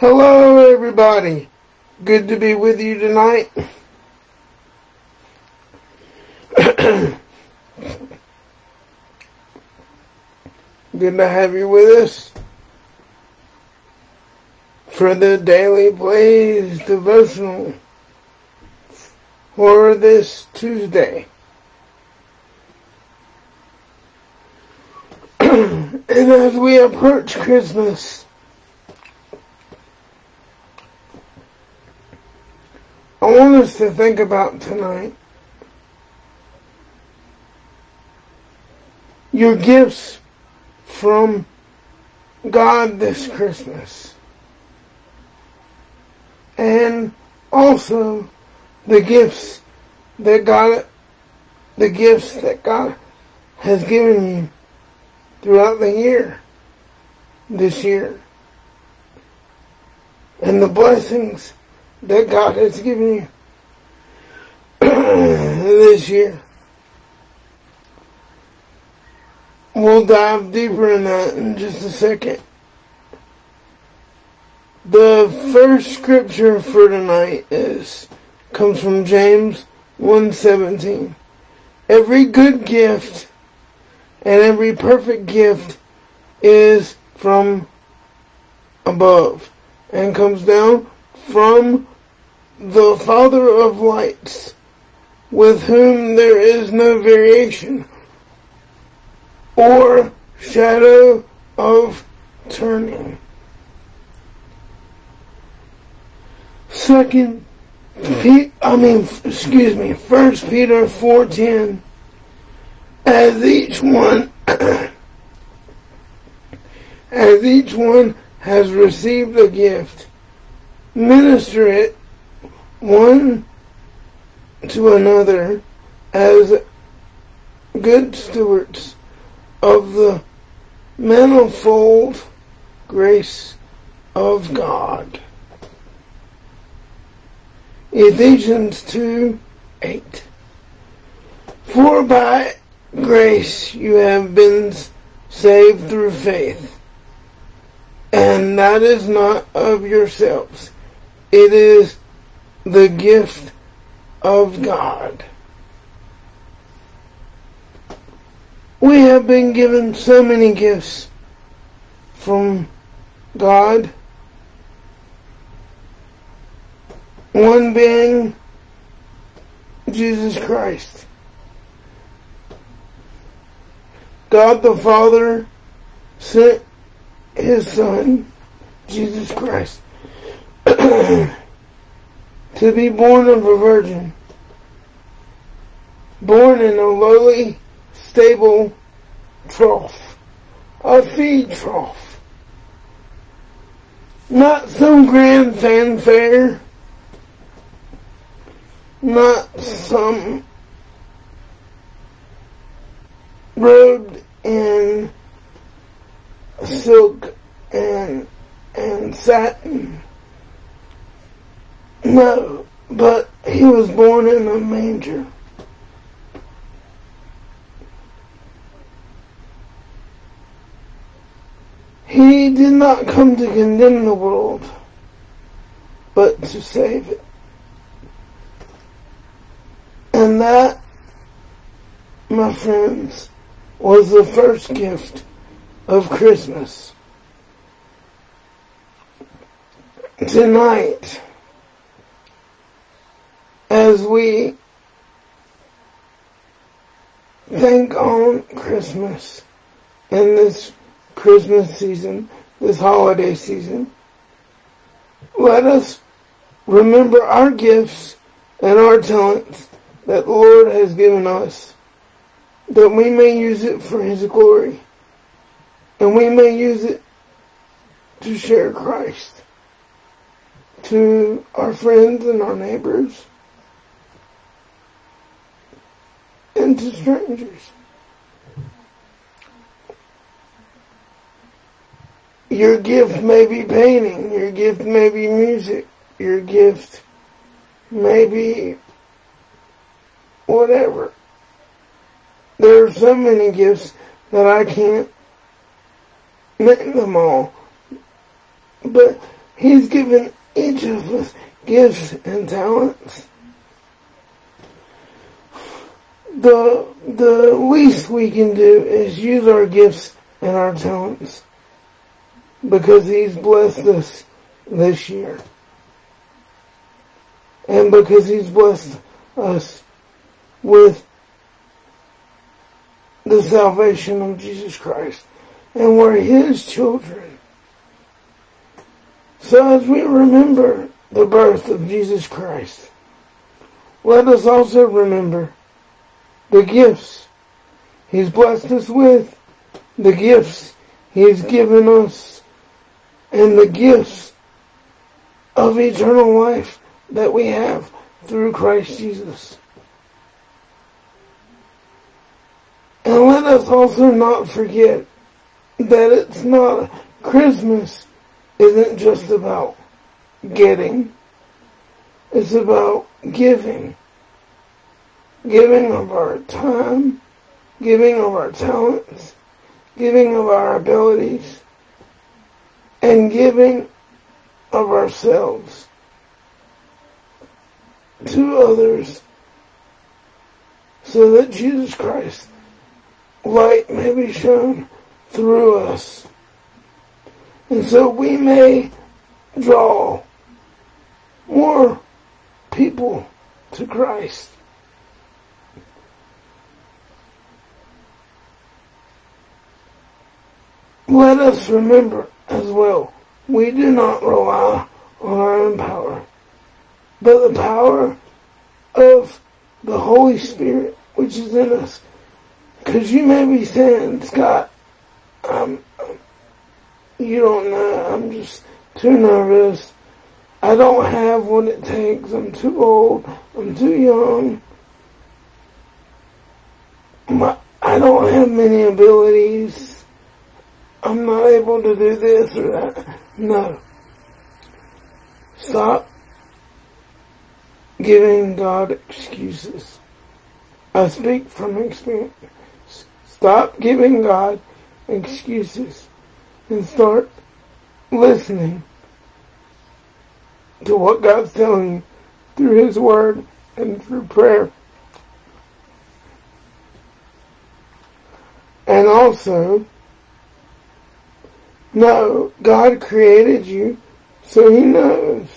Hello, everybody. Good to be with you tonight. Good to have you with us for the Daily Blaze devotional for this Tuesday. and as we approach Christmas, I want us to think about tonight your gifts from God this Christmas. And also the gifts that God, the gifts that God has given you throughout the year, this year. And the blessings that God has given you this year. We'll dive deeper in that in just a second. The first scripture for tonight is comes from James 1:17. Every good gift and every perfect gift is from above and comes down from the Father of lights, with whom there is no variation or shadow of turning. Second, I mean, excuse me, First Peter 4.10, as each one, as each one has received a gift, minister it one to another as good stewards of the manifold grace of God. Ephesians 2 8. For by grace you have been saved through faith, and that is not of yourselves. It is the gift of God. We have been given so many gifts from God. One being Jesus Christ. God the Father sent His Son, Jesus Christ. to be born of a virgin, born in a lowly, stable trough, a feed trough. Not some grand fanfare, not some robed in silk and and satin no, but he was born in a manger. He did not come to condemn the world, but to save it. And that, my friends, was the first gift of Christmas. Tonight, as we think on Christmas in this Christmas season, this holiday season, let us remember our gifts and our talents that the Lord has given us, that we may use it for His glory, and we may use it to share Christ to our friends and our neighbors and to strangers. Your gift may be painting, your gift may be music, your gift may be whatever. There are so many gifts that I can't name them all. But He's given each of us gifts and talents. The, the least we can do is use our gifts and our talents because He's blessed us this year. And because He's blessed us with the salvation of Jesus Christ. And we're His children. So as we remember the birth of Jesus Christ, let us also remember the gifts He's blessed us with, the gifts He's given us, and the gifts of eternal life that we have through Christ Jesus. And let us also not forget that it's not, Christmas isn't just about getting, it's about giving. Giving of our time, giving of our talents, giving of our abilities, and giving of ourselves to others so that Jesus Christ light may be shown through us. And so we may draw more people to Christ. Let us remember as well, we do not rely on our own power, but the power of the Holy Spirit which is in us Cause you may be saying, Scott, um, you don't know, I'm just too nervous. I don't have what it takes. I'm too old. I'm too young. My, I don't have many abilities. I'm not able to do this or that. No. Stop giving God excuses. I speak from experience. Stop giving God excuses and start listening to what God's telling you through His Word and through prayer. And also, know God created you, so He knows.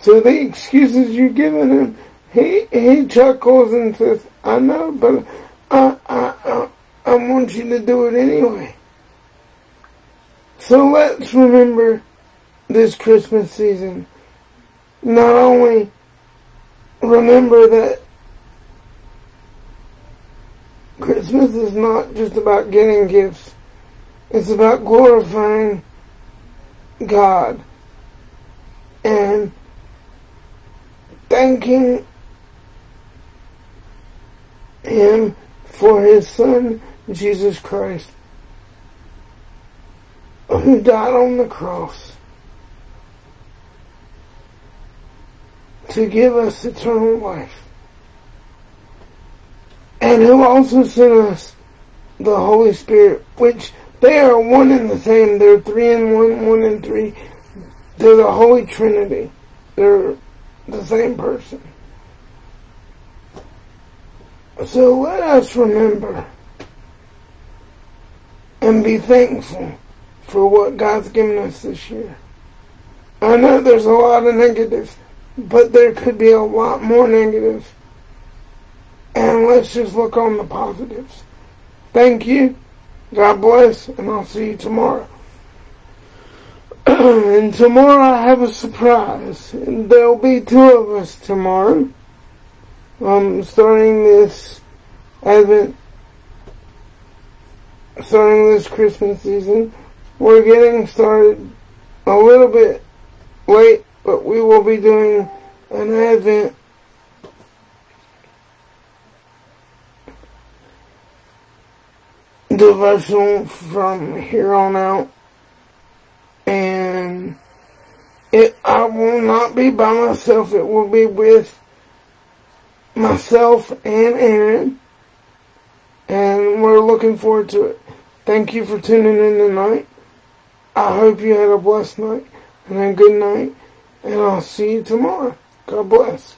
So the excuses you're giving Him, He, He chuckles and says, I know, but I, I, I, I want you to do it anyway. So let's remember this Christmas season. Not only remember that Christmas is not just about getting gifts. It's about glorifying God and thanking Him for his son, Jesus Christ, who died on the cross to give us eternal life. And who also sent us the Holy Spirit, which they are one and the same. They're three and one, one and three. They're the Holy Trinity. They're the same person. So let us remember and be thankful for what God's given us this year. I know there's a lot of negatives, but there could be a lot more negatives. And let's just look on the positives. Thank you. God bless, and I'll see you tomorrow. and tomorrow I have a surprise. And there'll be two of us tomorrow. I'm starting this Advent, starting this Christmas season. We're getting started a little bit late, but we will be doing an Advent devotional from here on out. And it, I will not be by myself. It will be with myself and Aaron. And we're looking forward to it. Thank you for tuning in tonight. I hope you had a blessed night. and a good night, and I'll see you tomorrow. God bless.